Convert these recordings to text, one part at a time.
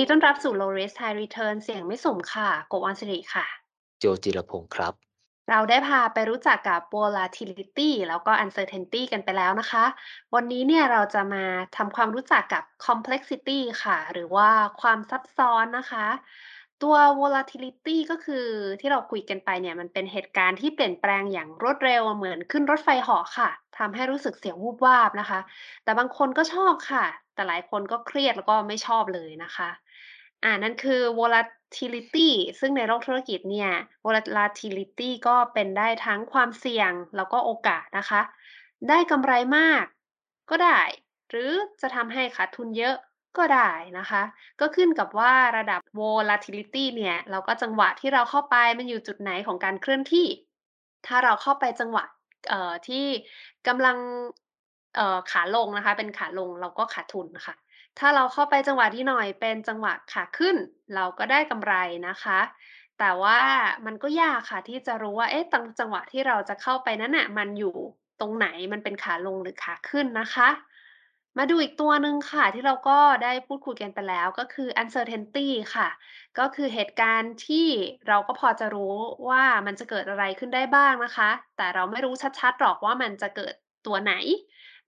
ดีต้อนรับสู่ Low Risk High Return เสี่ยงไม่สุ่มค่ะโกบอลสิริค่ะ โจจิรพงศ์ครับ เราได้พาไปรู้จักกับ volatility แล้วก็ uncertainty กันไปแล้วนะคะ วันนี้เนี่ยเราจะมาทำความรู้จักกับ complexity ค่ะ หรือว่าความซับซ้อนนะคะ ตัว volatility ก็คือที่เราคุยกันไปเนี่ยมันเป็นเหตุการณ์ที่เปลี่ยนแปลงอย่างรวดเร็วเหมือนขึ้นรถไฟเหาะค่ะทำให้รู้สึกเสียววูบวาบนะคะ แต่บางคนก็ชอบค่ะแต่หลายคนก็เครียดแล้วก็ไม่ชอบเลยนะคะ อ่า นั่นคือ volatility ซึ่งในโลกธุรกิจเนี่ย volatility ก็เป็นได้ทั้งความเสี่ยงแล้วก็โอกาสนะคะ ได้กำไรมากก็ได้ หรือจะทำให้ขาดทุนเยอะก็ได้นะคะ ก็ขึ้นกับว่าระดับ volatility เนี่ย เราก็จังหวะที่เราเข้าไปมันอยู่จุดไหนของการเคลื่อนที่ ถ้าเราเข้าไปจังหวะที่กำลังขาลงนะคะ เป็นขาลงเราก็ขาดทุนค่ะ ถ้าเราเข้าไปจังหวะที่หน่อยเป็นจังหวะขาขึ้น เราก็ได้กำไรนะคะ แต่ว่ามันก็ยากค่ะที่จะรู้ว่าเอ๊ะตังจังหวะที่เราจะเข้าไปนั้นน่ะมันอยู่ตรงไหนมันเป็นขาลงหรือขาขึ้นนะคะ มาดูอีกตัวหนึ่งค่ะ ที่เราก็ได้พูดคุยกันไปแล้วก็คือ uncertainty ค่ะ ก็คือเหตุการณ์ที่เราก็พอจะรู้ว่ามันจะเกิดอะไรขึ้นได้บ้างนะคะ แต่เราไม่รู้ชัดๆหรอกว่ามันจะเกิดตัวไหน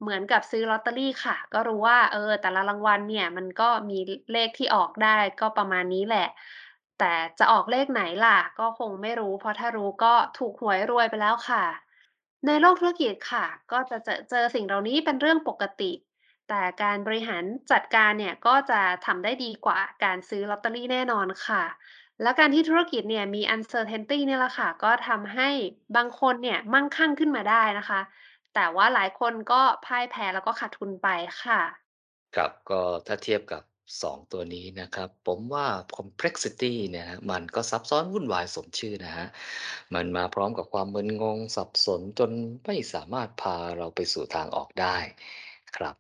เหมือนกับซื้อลอตเตอรี่ค่ะ ก็รู้ว่า เออ แต่ละรางวัลเนี่ย มันก็มีเลขที่ออกได้ก็ประมาณนี้แหละ แต่จะออกเลขไหนล่ะ ก็คงไม่รู้ เพราะถ้ารู้ก็ถูกหวยรวยไปแล้วค่ะ ในโลกธุรกิจค่ะ ก็จะเจอเจอสิ่งเหล่านี้เป็นเรื่องปกติ แต่การบริหารจัดการเนี่ยก็จะทำได้ดีกว่าการซื้อลอตเตอรี่แน่นอนค่ะแล้วการที่ธุรกิจเนี่ยมี uncertainty เนี่ยแหละค่ะ ก็ทำให้บางคนเนี่ยมั่งคั่งขึ้นมาได้นะคะ แต่ว่าหลายคนก็พ่ายแพ้แล้วก็ขาดทุนไปค่ะ ครับก็ถ้าเทียบกับ 2 ตัวนี้นะครับ ผมว่า complexity เนี่ยฮมันก็ซับซ้อนวุ่นวายสมชื่อนะฮะ มันมาพร้อมกับความมึนงงสับสนจนไม่สามารถพาเราไปสู่ทางออกได้ครับ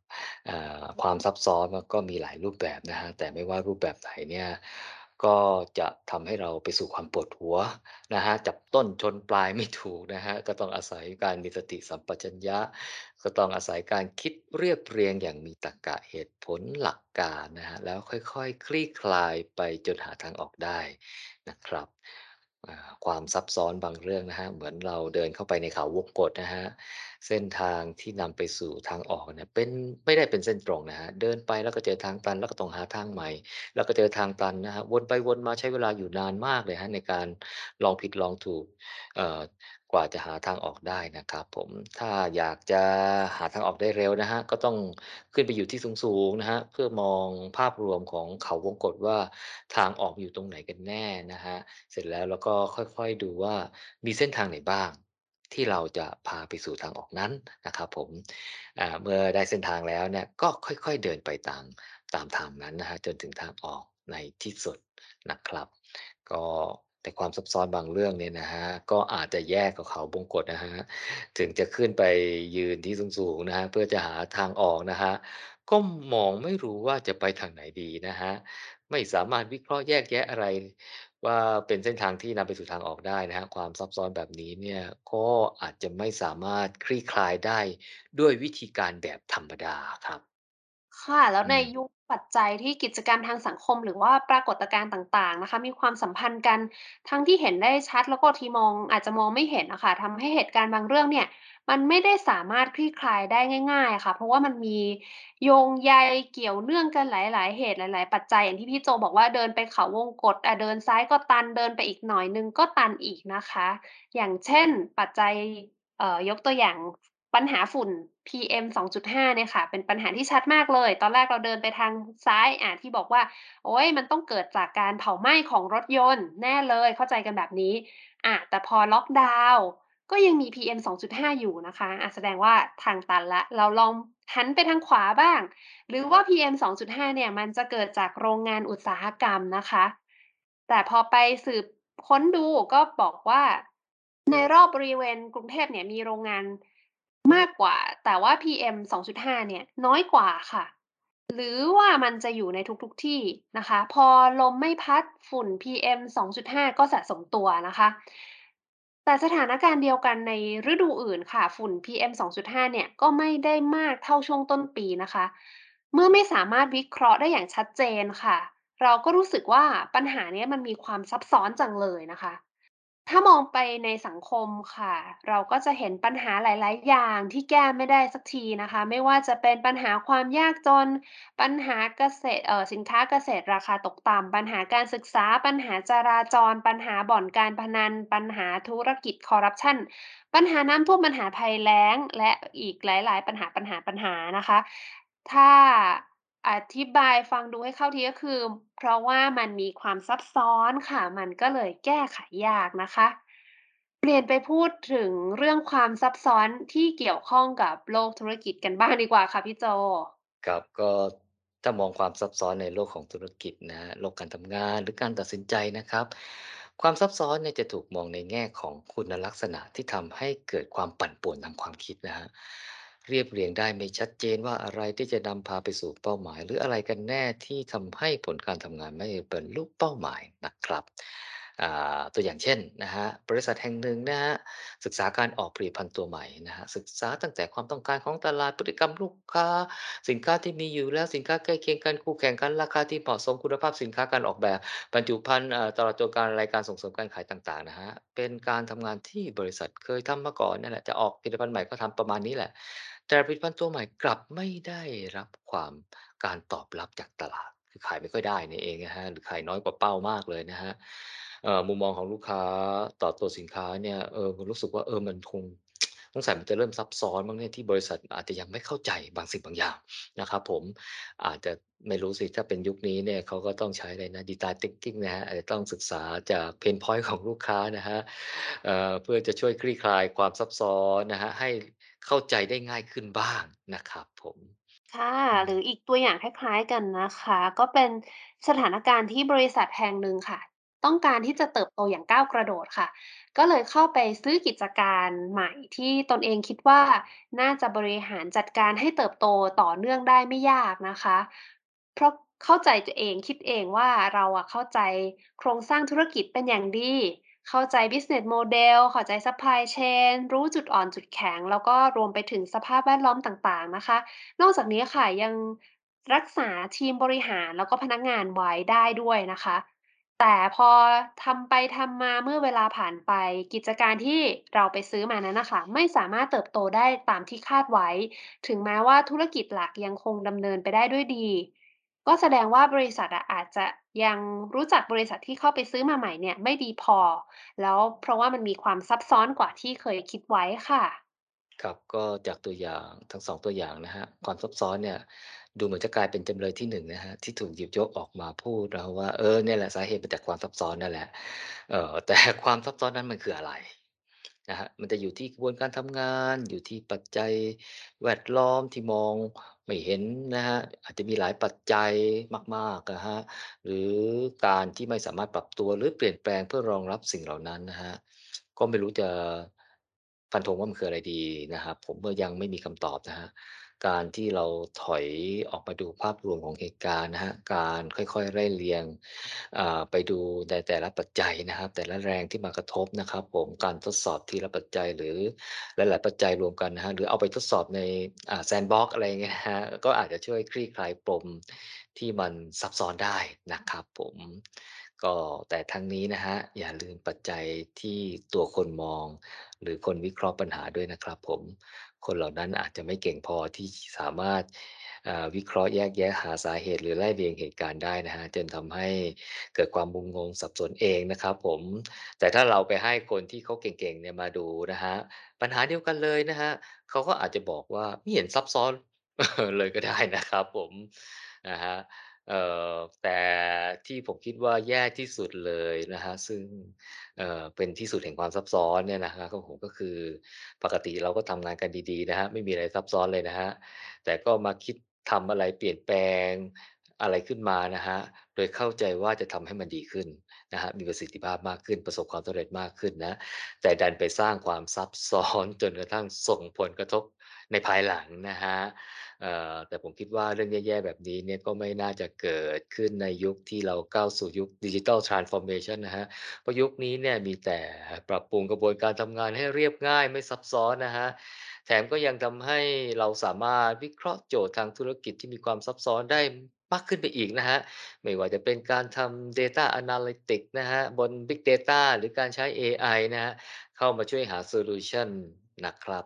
ความซับซ้อนมันก็มีหลายรูปแบบนะฮะแต่ไม่ว่ารูปแบบไหนเนี่ย ก็จะทำให้เราไปสู่ความปวดหัวนะฮะจับต้นชนปลายไม่ถูกนะฮะก็ต้องอาศัยการมีสติสัมปชัญญะ ก็ต้องอาศัยการคิดเรียบเรียงอย่างมีตรรกะเหตุผลหลักการนะฮะแล้วค่อยๆคคลี่คลายไปจนหาทางออกได้นะครับ ความซับซ้อนบางเรื่องนะฮะ เหมือนเราเดินเข้าไปในเขาวงกฏนะฮะ เส้นทางที่นำไปสู่ทางออกเนี่ยเป็นไม่ได้เป็นเส้นตรงนะฮะ เดินไปแล้วก็เจอทางตันแล้วก็ต้องหาทางใหม่ แล้วก็เจอทางตันนะฮะ วนไปวนมาใช้เวลาอยู่นานมากเลยฮะในการลองผิดลองถูกอ่อ กว่าจะหาทางออกได้นะครับผม ถ้าอยากจะหาทางออกได้เร็วนะฮะ ก็ต้องขึ้นไปอยู่ที่สูงๆนะฮะ เพื่อมองภาพรวมของเขาวงกตว่าทางออกอยู่ตรงไหนกันแน่นะฮะ เสร็จแล้วแล้วก็ค่อยๆดูว่ามีเส้นทางไหนบ้าง ที่เราจะพาไปสู่ทางออกนั้นนะครับผม เมื่อได้เส้นทางแล้วเนี่ยก็ค่อยๆเดินไปตามตามทางนั้นนะฮะจนถึงทางออกในที่สุดนะครับ ก็ แต่ความซับซ้อนบางเรื่องเนี่ยนะฮะก็อาจจะแยกกับเขาบงกฎนะฮะถึงจะขึ้นไปยืนที่สูงๆนะฮะเพื่อจะหาทางออกนะฮะก็มองไม่รู้ว่าจะไปทางไหนดีนะฮะไม่สามารถวิเคราะห์แยกแยะอะไร ว่าเป็นเส้นทางที่นำไปสู่ทางออกได้นะฮะความซับซ้อนแบบนี้เนี่ยก็อาจจะไม่สามารถคลี่คลายได้ด้วยวิธีการแบบธรรมดาครับ ค่ะ แล้วในอืมยุคปัจจัยที่กิจกรรมทางสังคม หรือว่าปรากฏการณ์ต่าง ๆ นะคะ มีความสัมพันธ์กัน ทั้งที่เห็นได้ชัด แล้วก็ทีมอง อาจจะมองไม่เห็นอะค่ะ ทำให้เหตุการณ์บางเรื่องเนี่ย มันไม่ได้สามารถคลี่คลายได้ง่าย ๆ อะค่ะ เพราะว่ามันมีโยงใยเกี่ยวเนื่องกันหลาย ๆ เหตุ หลาย ๆ ปัจจัย อย่างที่พี่โจบอกว่า เดินไปเขาวงกต อ่า เดินซ้ายก็ตัน เดินไปอีกหน่อยหนึ่งก็ตันอีกนะคะ อย่างเช่น ปัจจัย เอ่อ ยกตัวอย่าง ปัญหาฝุ่น PM 2.5 เนี่ยค่ะ เป็นปัญหาที่ชัดมากเลย ตอนแรกเราเดินไปทางซ้ายอ่าที่บอกว่า โอ๊ยมันต้องเกิดจากการเผาไหม้ของรถยนต์ แน่เลยเข้าใจกันแบบนี้อ่าแต่พอล็อกดาวน์ก็ยังมี PM 2.5 อยู่นะคะอ่าแสดงว่าทางตันล้วเราลองหันไปทางขวาบ้าง หรือว่า PM 2.5 เนี่ย มันจะเกิดจากโรงงานอุตสาหกรรมนะคะ แต่พอไปสืบค้นดูก็บอกว่าในรอบบริเวณกรุงเทพเนี่ยมีโรงงาน มากกว่า แต่ว่า PM 2.5 เนี่ยน้อยกว่าค่ะ หรือว่ามันจะอยู่ในทุกๆที่นะคะ พอลมไม่พัดฝุ่น PM 2.5 ก็สะสมตัวนะคะ แต่สถานการณ์เดียวกันในฤดูอื่นค่ะ ฝุ่น PM 2.5 เนี่ยก็ไม่ได้มากเท่าช่วงต้นปีนะคะ เมื่อไม่สามารถวิเคราะห์ได้อย่างชัดเจนค่ะ เราก็รู้สึกว่าปัญหาเนี้ยมันมีความซับซ้อนจังเลยนะคะ ถ้ามองไปในสังคมค่ะ เราก็จะเห็นปัญหาหลาย ๆ อย่างที่แก้ไม่ได้สักทีนะคะ ไม่ว่าจะเป็นปัญหาความยากจน ปัญหาเกษตรเอ่อสินค้าเกษตรราคาตกต่ำปัญหาการศึกษา ปัญหาจราจร ปัญหาบ่อนการพนัน ปัญหาธุรกิจคอร์รัปชันปัญหาน้ำท่วมปัญหาภัยแล้ง และอีกหลาย ๆ ปัญหาปัญหาปัญหานะคะ ถ้า อธิบายฟังดูให้เข้าที ก็คือ เพราะว่ามันมีความซับซ้อนค่ะ มันก็เลยแก้ไขยากนะคะ เปลี่ยนไปพูดถึงเรื่องความซับซ้อนที่เกี่ยวข้องกับโลกธุรกิจกันบ้างดีกว่าค่ะพี่โจ ครับ ก็ถ้ามองความซับซ้อนในโลกของธุรกิจนะ โลกการทำงานหรือการตัดสินใจนะครับ ความซับซ้อนเนี่ยจะถูกมองในแง่ของคุณลักษณะที่ทำให้เกิดความปั่นป่วนทางความคิดนะฮะ เรียบเรียงได้ไม่ชัดเจนว่าอะไรที่จะนำพาไปสู่เป้าหมาย หรืออะไรกันแน่ที่ทำให้ผลการทำงานไม่เป็นรลุเป้าหมายนะครับ ตัวอย่างเช่นนะฮะบริษัทแห่งหนึ่งนะฮะศึกษาการออกผลิตภัณฑ์ตัวใหม่นะฮะศึกษาตั้งแต่ความต้องการของตลาดพฤติกรรมลูกค้า สินค้าที่มีอยู่แล้วสินค้าใกล้เคียงกันคู่แข่งกันราคาที่เหมาะสมคุณภาพสินค้าการออกแบบบรรจุภัณฑ์ตลอดจนการรายการส่งเสริมการขายต่างๆนะครับเป็นการทำงานที่บริษัทเคยทำมาก่อนนั่นแหละจะออกผลิตภัณฑ์ใหม่ก็ทำประมาณนี้แหละ แต่ผลิตภัณฑ์ตัวใหม่กลับไม่ได้รับความการตอบรับจากตลาดคือขายไม่ค่อยได้นี่เองนะครับหรือขายน้อยกว่าเป้ามากเลยนะครับเอ่อ มุมมองของลูกค้าต่อตัวสินค้าเนี่ยเออรู้สึกว่าเออมันคงสงสัยมันจะเริ่มซับซ้อนมั้งเนี่ยที่บริษัทอาจจะยังไม่เข้าใจบางสิ่งบางอย่างนะครับผมอาจจะไม่รู้สิถ้าเป็นยุคนี้เนี่ยเขาก็ต้องใช้อะไรนะ Design Thinking นะครับอาจจะต้องศึกษาจาก Pain Point ของลูกค้านะครับเเพื่อจะช่วยคลี่คลายความซับซ้อนนะครับให้เข้าใจได้ง่ายขึ้นบ้างนะครับผมค่ะหรืออีกตัวอย่างคล้ายๆกันนะคะ ก็เป็นสถานการณ์ที่บริษัทแห่งหนึ่งค่ะ ต้องการที่จะเติบโตอย่างก้าวกระโดดค่ะ ก็เลยเข้าไปซื้อกิจการใหม่ที่ตนเองคิดว่าน่าจะบริหารจัดการให้เติบโตต่อเนื่องได้ไม่ยากนะคะ เพราะเข้าใจตัวเองคิดเองว่าเราอะเข้าใจโครงสร้างธุรกิจเป็นอย่างดี เข้าใจ Business Model เข้าใจ Supply Chain รู้จุดอ่อนจุดแข็ง แล้วก็รวมไปถึงสภาพแวดล้อมต่างๆนะคะ นอกจากนี้ค่ะยังรักษาทีมบริหารแล้วก็พนักงานไว้ได้ด้วยนะคะ แต่พอทำไปทำมาเมื่อเวลาผ่านไป กิจการที่เราไปซื้อมานั้นนะคะ ไม่สามารถเติบโตได้ตามที่คาดไว้ ถึงแม้ว่าธุรกิจหลักยังคงดำเนินไปได้ด้วยดี ก็แสดงว่าบริษัทอาจจะยังรู้จักบริษัทที่เข้าไปซื้อมาใหม่เนี่ยไม่ดีพอ แล้วเพราะว่ามันมีความซับซ้อนกว่าที่เคยคิดไว้ค่ะ ครับก็จากตัวอย่างทั้งสองตัวอย่างนะครับความซับซ้อนเนี่ย ดูเหมือนจะกลายเป็นจำเลยที่1นงนะครับที่ถูกหยิบยกออกมาพูดนะครับว่าเออเนี่ยแหละสาเหตุมาจากความซับซ้อนนั่นแหละเออแต่ความซับซ้อนนั้นมันคืออะไรนะครับมันจะอยู่ที่กระบวนการทำงาน อยู่ที่ปัจจัยแวดล้อมที่มองไม่เห็นนะครับอาจจะมีหลายปัจจัยมากๆอะครับหรือการที่ไม่สามารถปรับตัวหรือเปลี่ยนแปลงเพื่อรองรับสิ่งเหล่านั้นนะครับก็ไม่รู้จะ ฟันธงว่ามันคืออะไรดีนะครับ ผมก็ยังไม่มีคำตอบนะครับการที่เราถอยออกมาดูภาพรวมของเหตุการณ์นะครับการค่อยๆไล่เรียงไปดูในแต่ละปัจจัยนะครับ แต่ละแรงที่มากระทบนะครับ ผมการทดสอบทีละปัจจัยหรือหลาย ๆ ปัจจัยรวมกันนะครับหรือเอาไปทดสอบในแซนด์บ็อกอะไรเงี้ยนะครับก็อาจจะช่วยคลี่คลายปม ที่มันซับซ้อนได้นะครับผมก็แต่ทั้งนี้นะครับอย่าลืมปัจจัยที่ตัวคนมอง หรือคนวิเคราะห์ปัญหาด้วยนะครับผมคนเหล่านั้นอาจจะไม่เก่งพอที่สามารถวิเคราะห์แยกแยะหาสาเหตุหรือไล่เรียงเหตุการณ์ได้นะครับจนทำให้เกิดความงุนงงสับสนเองนะครับผมแต่ถ้าเราไปให้คนที่เขาเก่งๆเนี่ยมาดูนะครับปัญหาเดียวกันเลยนะครับเขาก็อาจจะบอกว่าไม่เห็นซับซ้อนเลยก็ได้นะครับผม นะครับเอ่อแต่ที่ผมคิดว่าแย่ที่สุดเลยนะครับซึ่งเอ่อเป็นที่สุดแห่งความซับซ้อนเนี่ยนะครับของผมก็คือปกติเราก็ทำงานกันดีๆนะครับไม่มีอะไรซับซ้อนเลยนะครับแต่ก็มาคิดทำอะไรเปลี่ยนแปลงอะไรขึ้นมานะครับโดยเข้าใจว่าจะทำให้มันดีขึ้นนะครับมีประสิทธิภาพมากขึ้นประสบความสำเร็จมากขึ้นนะแต่ดันไปสร้างความซับซ้อนจนกระทั่งส่งผลกระทบในภายหลังนะครับเอ่อ แต่ผมคิดว่าเรื่องแย่ๆแบบนี้เนี่ยก็ไม่น่าจะเกิดขึ้นในยุคที่เราก้าวสู่ยุค Digital Transformation นนะครับเพราะยุคนี้เนี่ยมีแต่ปรับปรุงกระบวนการทำงานให้เรียบง่ายไม่ซับซ้อนนะครับแถมก็ยังทำให้เราสามารถวิเคราะห์โจทย์ทางธุรกิจที่มีความซับซ้อนได้มากขึ้นไปอีกนะครับไม่ว่าจะเป็นการทำ Data Analytics นะครับบน Big Data หรือการใช้เอไอนะครับเข้ามาช่วยหาโซลูชันนะครับ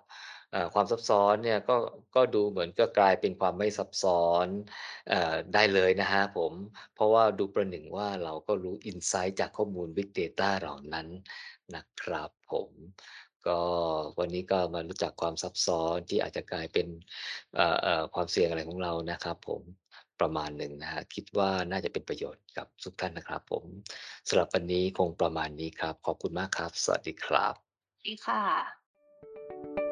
ความซับซ้อนเนี่ยก็ก็ดูเหมือนจะกลายเป็นความไม่ซับซ้อนอได้เลยนะครับผม เพราะว่าดูประหนึ่งว่าเราก็รู้ Insight จากข้อมูล Big Data เหล่านั้นนะครับผมก็วันนี้ก็มารู้จักความซับซ้อนที่อาจจะกลายเป็นความเสี่ยงอะไรของเรานะครับผมประมาณหนึ่งนะครับคิดว่าน่าจะเป็นประโยชน์กับทุกท่านนะครับ ผมสำหรับวันนี้คงประมาณนี้ครับ ขอบคุณมากครับ สวัสดีครับดีค่ะ